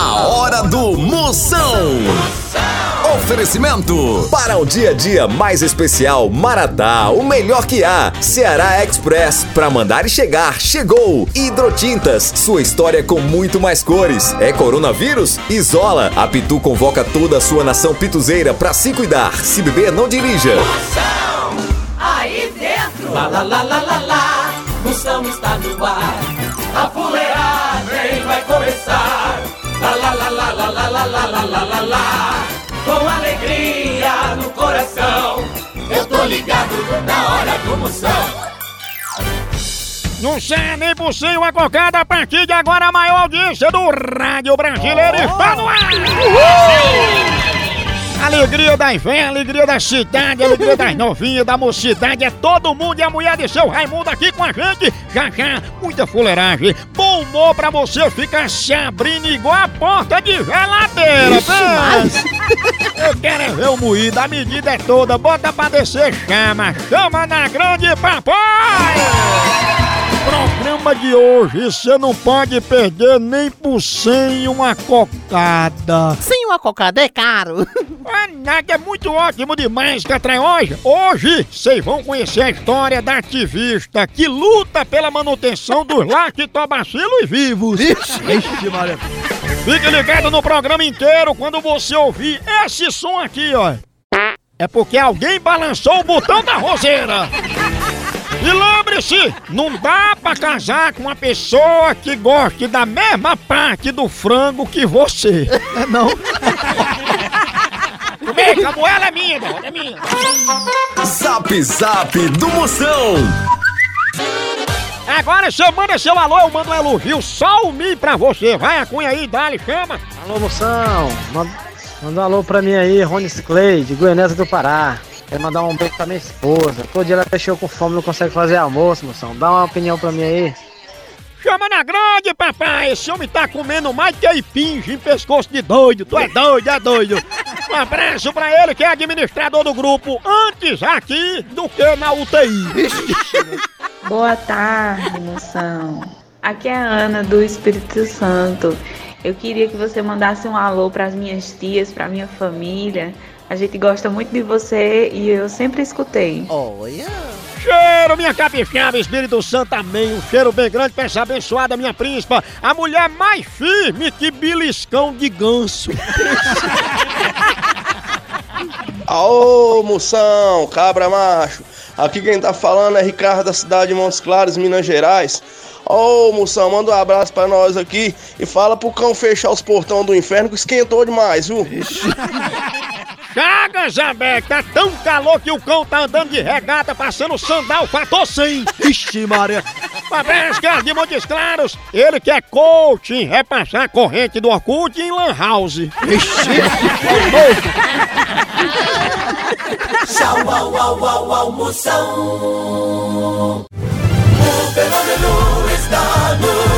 A hora do Moção. Oferecimento. Para um dia a dia mais especial, Maratá, o melhor que há. Ceará Express, para mandar e chegar, chegou. Hidrotintas, sua história com muito mais cores. É coronavírus? Isola. A Pitu convoca toda a sua nação pituzeira para se cuidar. Se beber, não dirija. Moção, aí dentro. Lá, lá, lá, lá, lá, lá. Moção está no ar. A fuleagem vai começar. Lá, lá, lá, lá, lá, lá, lá, lá, lá, lá, lá, lá. Com alegria no coração. Eu tô ligado na hora do Moção. Não sei nem por cima uma cocada a partir de agora a maior audiência do rádio brasileiro está no ar! Alegria da inverno, alegria da cidade, alegria das novinhas, da mocidade, é todo mundo e a mulher de seu Raimundo aqui com a gente. Já já, muita fuleiragem, bom humor pra você ficar se abrindo igual a porta de geladeira. Ixi, Eu quero é ver o moído, a medida é toda, bota pra descer, chama, chama na grande papai! Programa de hoje, você não pode perder nem por cem uma cocada. Sem uma cocada é caro. Ah, nada, é muito ótimo demais que atrai hoje. Vocês vão conhecer a história da ativista que luta pela manutenção dos lactobacilos vivos. Ixi, Maria. Fique ligado no programa inteiro quando você ouvir esse som aqui, ó. É porque alguém balançou o botão da roseira. E lembre-se, não dá pra casar com uma pessoa que goste da mesma parte do frango que você. É não? Vem, a moela é minha, Dó, é minha. Zap Zap do Moção. Agora você manda seu alô, eu mando um elogio, só o mi pra você. Vai, a cunha aí, dá-lhe, chama. Alô, moção. Manda, manda um alô pra mim aí, Rony Clay, de Goianésia do Pará. Quero mandar um beijo pra minha esposa. Todo dia ela deixou com fome, não consegue fazer almoço, moção. Dá uma opinião pra mim aí. Chama na grande, papai. Esse homem tá comendo mais que aipinge em pescoço de doido. Tu é doido, é doido. Um abraço pra ele que é administrador do grupo antes aqui do que na UTI. Boa tarde, moção. Aqui é a Ana do Espírito Santo. Eu queria que você mandasse um alô para as minhas tias, para minha família. A gente gosta muito de você e eu sempre escutei. Olha. Cheiro, minha capixaba, Espírito Santo, amém. Um cheiro bem grande pra essa abençoada minha príncipa. A mulher mais firme que beliscão de ganso. Aô, moção, cabra macho. Aqui quem tá falando é Ricardo da cidade de Montes Claros, Minas Gerais. Ô, moção, manda um abraço pra nós aqui e fala pro cão fechar os portões do inferno que esquentou demais, viu? Chaga, Zabé, tá tão calor que o cão tá andando de regata, passando sandal fator 100. Ixi, Maria. Babesca de Montes Claros, ele que é coach em repassar a corrente do Orkut em Lan House. Ixi, Tchau, au, au, au, au, Moção. O fenômeno está no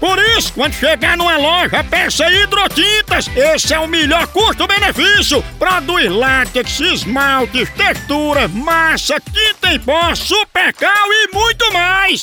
Por isso, quando chegar numa loja, peça hidrotintas. Esse é o melhor custo-benefício. Produz látex, esmaltes, texturas, massa, tinta em pó, supercal e muito mais.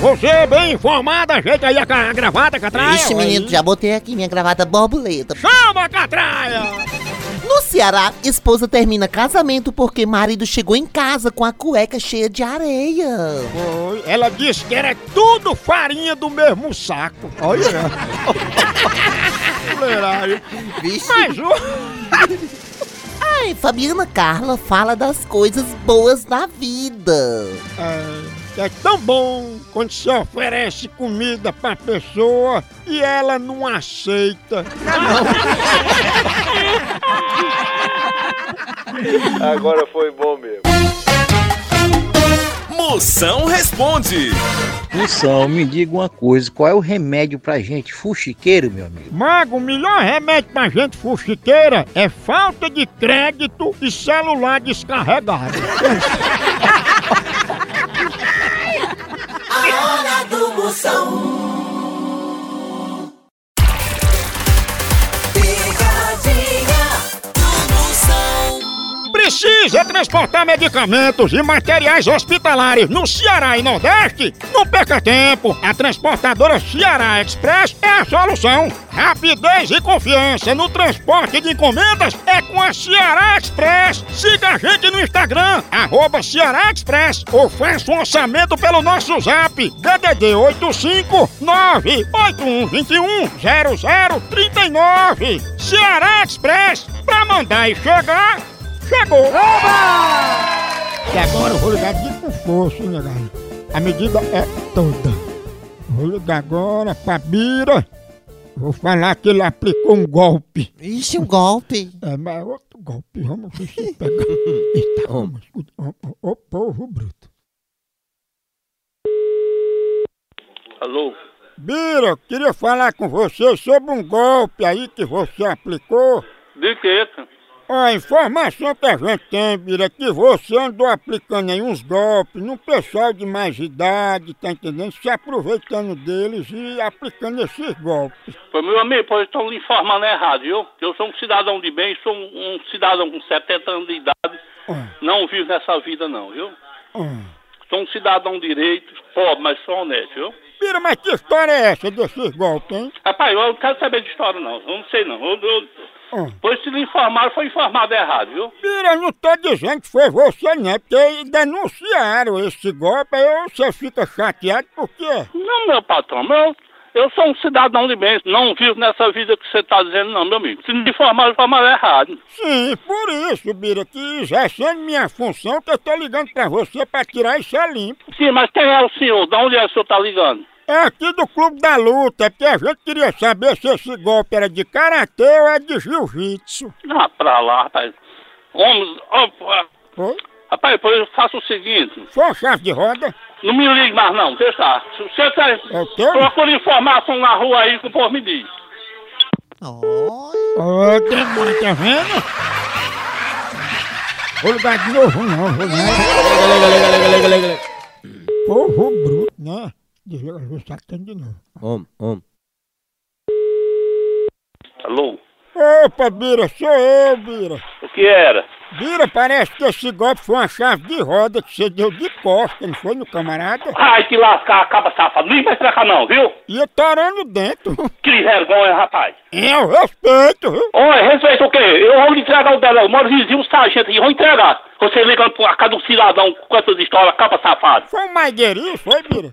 Você é bem informada, ajeita aí a ca- gravata, Catraia. Ixi, menino, já botei aqui minha gravata borboleta. Chama, Catraia! No Ceará, esposa termina casamento porque marido chegou em casa com a cueca cheia de areia. Foi. Ela disse que era tudo farinha do mesmo saco. Olha. Fuleiragem. Vixe. Mas o... Ai, Fabiana Carla fala das coisas boas da vida. É, é tão bom quando se oferece comida pra pessoa e ela não aceita. Agora foi bom mesmo. Moção responde. Moção, me diga uma coisa, qual é o remédio pra gente fuxiqueiro, meu amigo? Mago, o melhor remédio pra gente fuxiqueira é falta de crédito e celular descarregado. A hora do Moção. Precisa transportar medicamentos e materiais hospitalares no Ceará e Nordeste? Não perca tempo! A transportadora Ceará Express é a solução! Rapidez e confiança no transporte de encomendas é com a Ceará Express! Siga a gente no Instagram, arroba Ceará Express, ou faça um orçamento pelo nosso zap DDD 859-8121-0039 Ceará Express, pra mandar e chegar Chegou! E agora eu vou ligar de com força, hein, galera? A medida é toda. Vou ligar agora pra Bira. Vou falar que ele aplicou um golpe. Ixi, um golpe. É, mas é outro golpe. Vamos ver se pega. Eita, vamos, escuta. Ô, povo bruto. Alô? Bira, eu queria falar com você sobre um golpe aí que você aplicou. De que? Ó, a informação que a gente tem, Bira, é que você andou aplicando aí uns golpes num pessoal de mais idade, tá entendendo? Se aproveitando deles e aplicando esses golpes. Pô, meu amigo, pois estão lhe informando errado, viu? Eu sou um cidadão de bem, sou um, um cidadão com 70 anos de idade, não vivo nessa vida não, viu? Sou um cidadão direito, pobre, mas sou honesto, viu? Bira, mas que história é essa desses golpes, hein? Rapaz, eu não quero saber de história não, eu não sei não. Eu, eu, Ah. pois se lhe informaram, foi informado errado, viu? Bira, eu não tô dizendo que foi você, né? Porque denunciaram esse golpe, aí você fica chateado por quê? Não, meu patrão, meu, eu sou um cidadão de bem, não vivo nessa vida que você está dizendo não, meu amigo. Se me informaram, informaram errado. Sim, por isso, Bira, que exercendo minha função, que eu tô ligando pra você pra tirar isso a limpo. Sim, mas quem é o senhor? De onde é que o senhor está ligando? É aqui do Clube da Luta, porque a gente queria saber se esse golpe era de karatê ou é de jiu-jitsu. Ah, pra lá, rapaz. Vamos, ó, Oi? rapaz, depois eu faço o seguinte. Foi chave de roda? Não me ligue mais não, deixa. Se você tá, É o quê? procura informação na rua aí que o povo me diz. Oi. Ô, demônio, tá vendo? Vou ligar de novo, não, vou não. Povo bruto, né? Desliga a luz, tá de novo. Om, om. Alô? Opa, Bira, sou eu, Bira. O que era? Bira, parece que esse golpe foi uma chave de roda que você deu de costa, não foi no camarada? Ai, que lascar, acaba safado. Não vai pra cá não, viu? E eu torando dentro. Que vergonha, rapaz. É o respeito, viu? Oi, respeita o quê? Eu vou lhe entregar o dela. Eu moro vizinho, sargento, e vou entregar. Você ligando pra casa do cidadão com essas histórias, capa safado. Foi um maigueirinho, foi, Bira?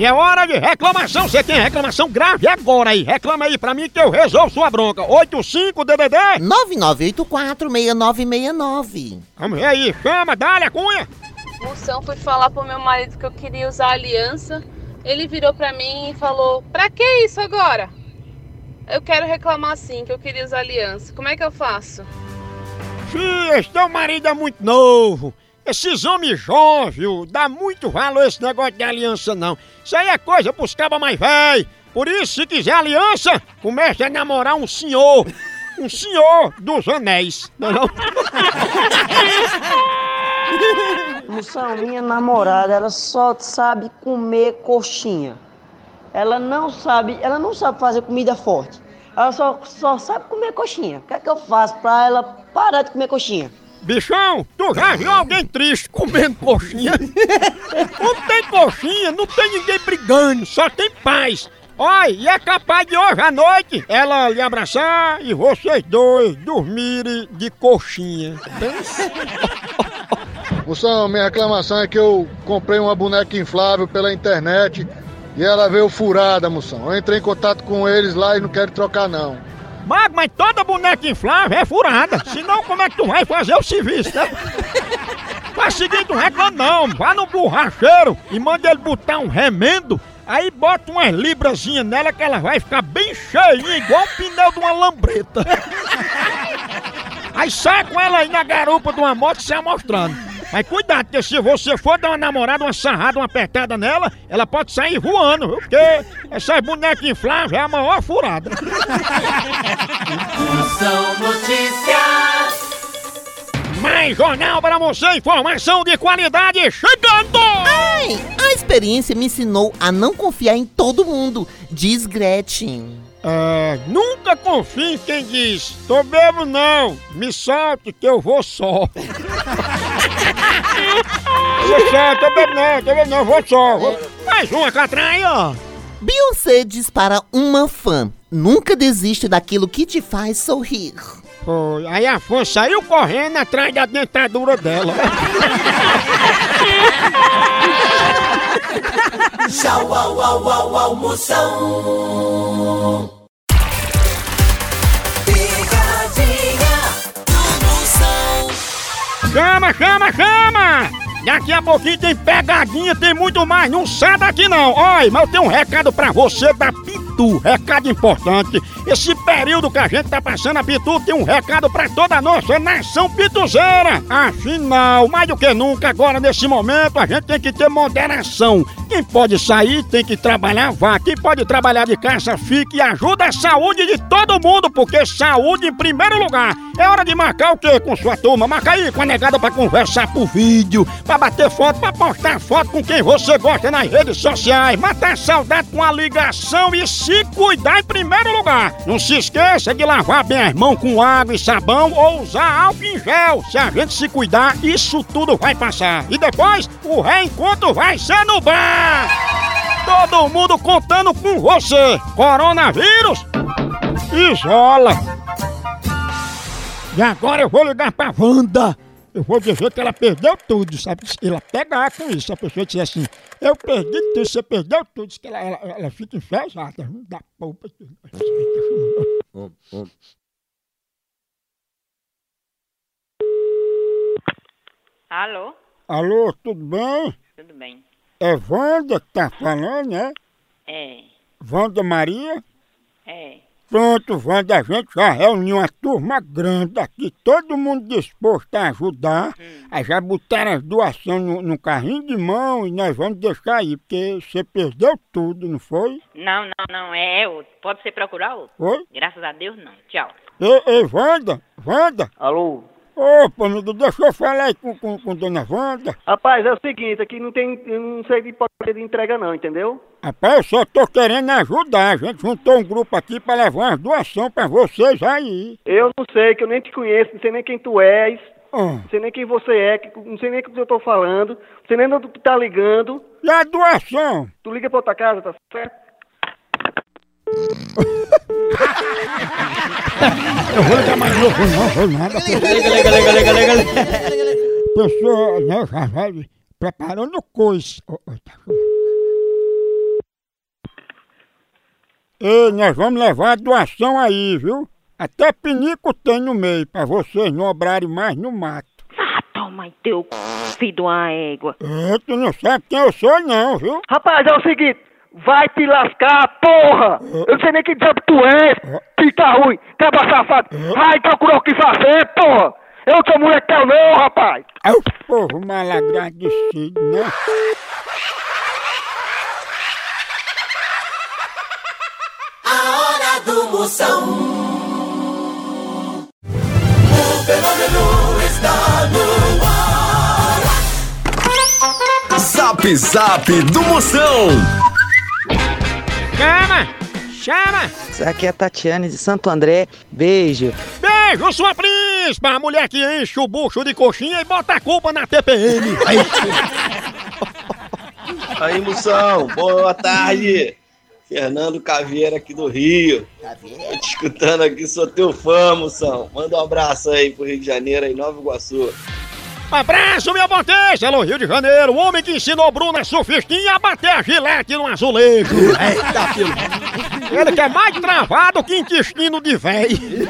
E é hora de reclamação. Você tem reclamação grave agora aí. Reclama aí pra mim que eu resolvo sua bronca. 85 DDD. 99846969. Vamos ver aí. Chama, dá-lhe a cunha. Moção, fui falar pro meu marido que eu queria usar aliança. Ele virou pra mim e falou: Pra que isso agora? Eu quero reclamar sim, que eu queria usar aliança. Como é que eu faço? Fih, teu marido é muito novo. Esses homens jovens, dá muito valor esse negócio de aliança não. Isso aí é coisa pros cabas mais velhos. Por isso, se quiser aliança, comece a namorar um senhor. Um senhor dos anéis. Não, é não? Moção, minha namorada, ela só sabe comer coxinha. ela não sabe, ela não sabe fazer comida forte. Ela só, só sabe comer coxinha. O que é que eu faço pra ela parar de comer coxinha? Bichão, tu já viu alguém triste comendo coxinha? não tem coxinha, não tem ninguém brigando, só tem paz. Olha, e é capaz de hoje à noite ela lhe abraçar e vocês dois dormirem de coxinha. Moção, minha reclamação é que eu comprei uma boneca inflável pela internet e ela veio furada, moção. Eu entrei em contato com eles lá e não quero trocar não. Mago, mas toda boneca inflável é furada. Senão, como é que tu vai fazer o serviço, né? Faz seguinte, reclama não. Vá no borracheiro e manda ele botar um remendo. Aí bota umas librazinhas nela que ela vai ficar bem cheinha, igual o pneu de uma lambreta. Aí sai com ela aí na garupa de uma moto e sai mostrando. Mas cuidado, porque se você for dar uma namorada, uma sarrada, uma apertada nela, ela pode sair voando, viu? Porque essas bonecas infláveis é a maior furada. São notícias. Mais jornal para você, informação de qualidade chegando! Ai, a experiência me ensinou a não confiar em todo mundo, diz Gretchen. É, nunca confie em quem diz, tô bebo não, me solte que eu vou só. Vou só, tô bebo não, tô bebo não, vou só. Vou... Mais uma, Catranha! Beyoncé diz para uma fã: nunca desiste daquilo que te faz sorrir. Foi. Aí a fã saiu correndo atrás da dentadura dela. Tchau, au, au, au, almoção. Chama, chama, chama! Daqui a pouquinho tem pegadinha, tem muito mais. Não sai daqui não. Olha, mas eu tenho um recado pra você da Recado importante. Esse período que a gente tá passando, a Pitu tem um recado pra toda a nossa nação pituzeira. Afinal, mais do que nunca, agora nesse momento, a gente tem que ter moderação. Quem pode sair tem que trabalhar, vá. Quem pode trabalhar de casa, fique e ajuda a saúde de todo mundo, porque saúde em primeiro lugar. É hora de marcar o quê com sua turma? Marca aí com a negada pra conversar por vídeo, pra bater foto, pra postar foto com quem você gosta nas redes sociais, matar saudade com a ligação e se cuidar em primeiro lugar. Não se esqueça de lavar bem as mãos com água e sabão ou usar álcool em gel. Se a gente se cuidar, isso tudo vai passar. E depois, o reencontro vai ser no bar. Todo mundo contando com você. Coronavírus, isola. E agora eu vou ligar pra Wanda. Eu vou dizer que ela perdeu tudo, sabe? Ela pega com isso. A pessoa disser assim, eu perdi tudo, você perdeu tudo. Diz que ela, ela, ela fica enfesada. Não dá polpa. Alô? Alô, tudo bem? Tudo bem? É Wanda que tá falando, né? É, Wanda Maria? é. Pronto, Wanda, a gente já reuniu uma turma grande aqui, todo mundo disposto a ajudar. Aí já botaram as doações no, no carrinho de mão e nós vamos deixar aí, porque você perdeu tudo, não foi? Não, não, não, é outro. Pode ser procurar outro? Oi? Graças a Deus, não. Tchau. Ei, ei, Wanda, Wanda? Alô? Opa, amigo, deixa eu falar aí com, com, com dona Wanda. Rapaz, é o seguinte, aqui não tem, eu não sei de porcaria de entrega não, entendeu? Rapaz, eu só tô querendo ajudar. A gente juntou um grupo aqui pra levar umas doações pra vocês aí. Eu não sei, que eu nem te conheço, não sei nem quem tu és, Ah. não sei nem quem você é, não sei nem o que eu tô falando, não sei nem onde tu tá ligando. E a doação? Tu liga pra outra casa, tá certo? Eu vou ligar mais novo, não vou nada. Liga, liga, liga, liga, liga. Pessoa, né, já vai preparando ó, tá. Ei, nós vamos levar a doação aí, viu? Até pinico tem no meio, pra vocês não obrarem mais no mato. Ah, toma aí teu c... filho de uma égua. É, tu não sabe quem eu sou não, viu? Rapaz, é o seguinte, vai te lascar, porra! Eu não sei nem que diabo tu és, fica ruim, cabra safado. Vai procurar o que fazer, porra! Eu não sou moleque não, rapaz! É o povo mal agradecido, né? A hora do Moção. O fenômeno está no ar. Zap Zap do Moção. Chama! Chama! Aqui é a Tatiane de Santo André. Beijo. Beijo, sua príncipa! A mulher que enche o bucho de coxinha e bota a culpa na TPM. Aí, Aí, moção, boa tarde. Fernando Caveira aqui do Rio. Tô te escutando aqui, sou teu fã, moção. Manda um abraço aí pro Rio de Janeiro, aí, Nova Iguaçu. Abraço, minha potência, alô Rio de Janeiro, o homem que ensinou Bruna Sufistinha a bater a gilete no azulejo. Eita, filho. Ele que é mais travado que intestino de véi.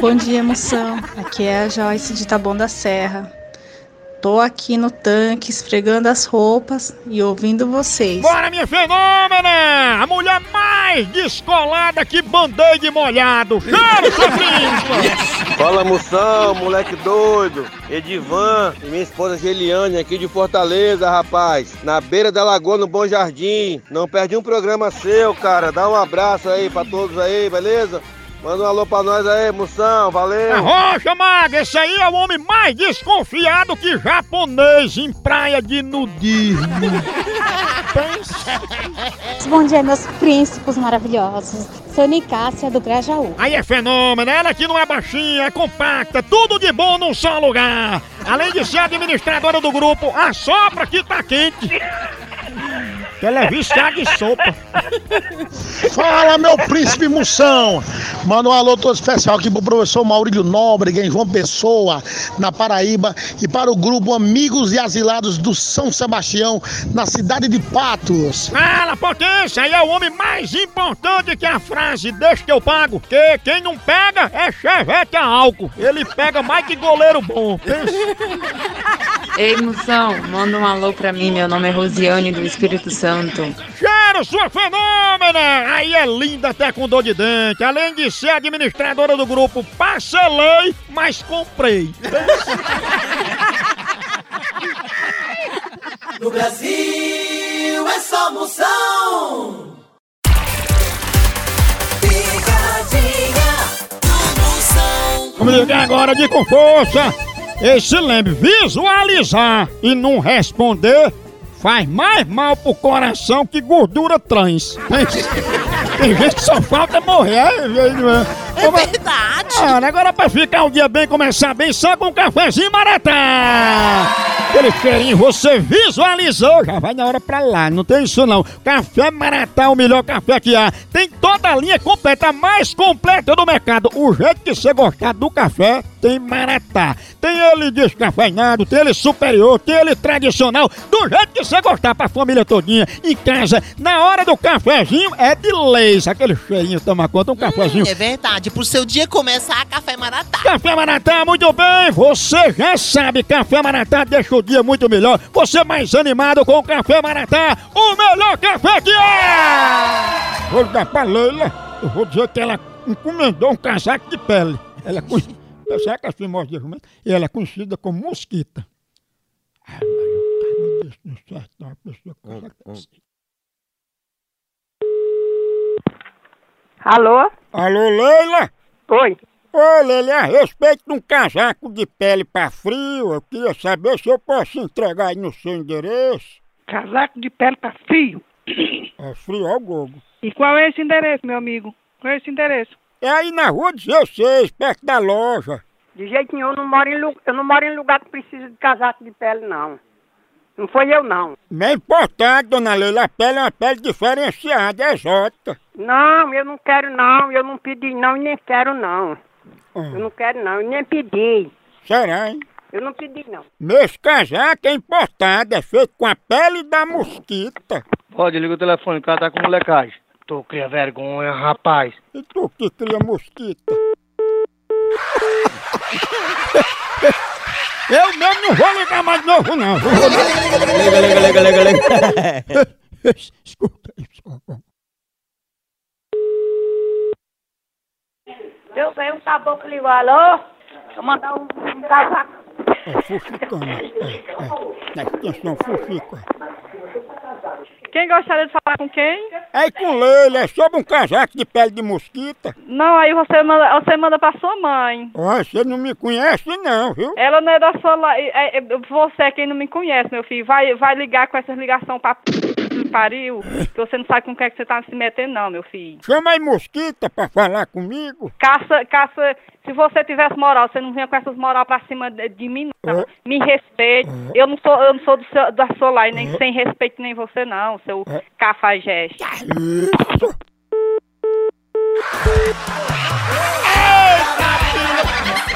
Bom dia, moção. Aqui é a Joyce de Taboão da Serra. Tô aqui no tanque esfregando as roupas e ouvindo vocês. Bora, minha fenômena! A mulher mais descolada que band-aid molhado. Chama, príncipa! Fala moção, moleque doido, Edivan e minha esposa Geliane aqui de Fortaleza, rapaz. Na beira da lagoa, no Bom Jardim. Não perdi um programa seu, cara. Dá um abraço aí pra todos aí, beleza? Manda um alô pra nós aí, moção, valeu. Arrocha, maga, esse aí é o homem mais desconfiado que japonês em praia de nudismo. Bom dia, meus príncipes maravilhosos. Sou Nicássia do Grajaú. Aí é fenômeno, ela que não é baixinha, é compacta, tudo de bom num só lugar. Além de ser administradora do grupo, a sopra que tá quente. Ela é viciada em sopa. Fala, meu príncipe Moção! Manda um alô todo especial aqui pro professor Maurílio Nóbrega, em João Pessoa, na Paraíba, e para o grupo Amigos e Asilados do São Sebastião, na cidade de Patos. Fala, potência, aí é o homem mais importante que a frase deixa que eu pago. Que quem não pega é chevette a álcool. Ele pega mais que goleiro bom. Pensa. Ei, moção, manda um alô pra mim. Meu nome é Rosiane do Espírito Santo. Cheiro, sua fenômena! Aí é linda até com dor de dente. Além de ser administradora do grupo, parcelei, mas comprei. No Brasil é só moção. Picadinha do moção. Vamos ligar agora de com força. E se lembre, visualizar e não responder faz mais mal pro coração que gordura trans. Tem gente que só falta morrer. É, É verdade. Ah, agora pra ficar o dia bem, começar bem, só com um cafezinho maratá. Aquele cheirinho você visualizou, já vai na hora pra lá, não tem isso não. Café Maratá é o melhor café que há. Tem toda a linha completa, a mais completa do mercado. O jeito que você gostar do café, tem Maratá. Tem ele descafeinado, tem ele superior, tem ele tradicional. Do jeito que você gostar pra família todinha. Em casa, na hora do cafezinho, é de leis. Aquele cheirinho, toma conta, um cafezinho. É verdade, pro seu dia começar, Café Maratá. Café Maratá, muito bem! Você já sabe, Café Maratá deixa o dia muito melhor. Você mais animado com o Café Maratá, o melhor café que é! Vou ligar pra Leila, eu vou dizer que ela encomendou um casaco de pele. Ela conhecida, sabe que as famosa de argumento? E ela é conhecida como mosquita. Ai, mas eu não deixo no certo, não, a pessoa com casaco assim. Alô? Alô, Leila? Oi. Ô, Leila, a respeito de um casaco de pele pra frio, eu queria saber se eu posso entregar aí no seu endereço. Casaco de pele pra frio. É frio ao gogo. E qual é esse endereço, meu amigo? Qual é esse endereço? É aí na rua 16, perto da loja. De jeito nenhum, eu não moro em, lu- eu não moro em lugar que precisa de casaco de pele, não. Não foi eu, não. Não é importante, dona Leila, a pele é uma pele diferenciada, é exótica. Não, eu não quero, não. Eu não pedi, não, e nem quero, não. Ah. Eu não quero, não. Eu nem pedi. Será, hein? Eu não pedi, não. Meu casaco é importado, é feito com a pele da mosquita. Pode, liga o telefone, o cara tá com molecagem. Tu cria vergonha, rapaz. E tu que cria mosquita? Eu mesmo não vou ligar mais de novo, não. Liga, liga, liga, liga, liga. Escuta isso. Eu tenho um caboclo ligou, alô? Vou mandar um, um casaco. É fuxicana. É, é. Presta atenção, fuxica. Quem gostaria de falar com quem? É com Leila, é sobre um casaco de pele de mosquita. Não, aí você manda, você manda pra sua mãe. Ó, você não me conhece não, viu? Ela não é da sua... la- É, é, você é quem não me conhece, meu filho. Vai, vai ligar com essas ligações pra. Que pariu, que você não sabe com o que, é que você tá se metendo não, meu filho. Chama aí mosquita pra falar comigo. Caça, caça... Se você tivesse moral, você não vinha com essas moral pra cima de, de mim, não. Me respeite. Eu não sou, eu não sou do seu, da sua lar, nem sem respeito nem você não, seu cafajeste.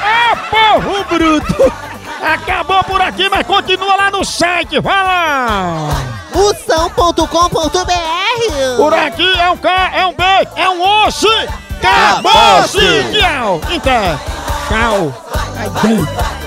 É povo bruto! Acabou por aqui, mas continua lá no site, vai lá! Moção.com.br Por aqui é um K, é um B, é um osso! Acabou-se! Tchau! Então, tchau! Ai.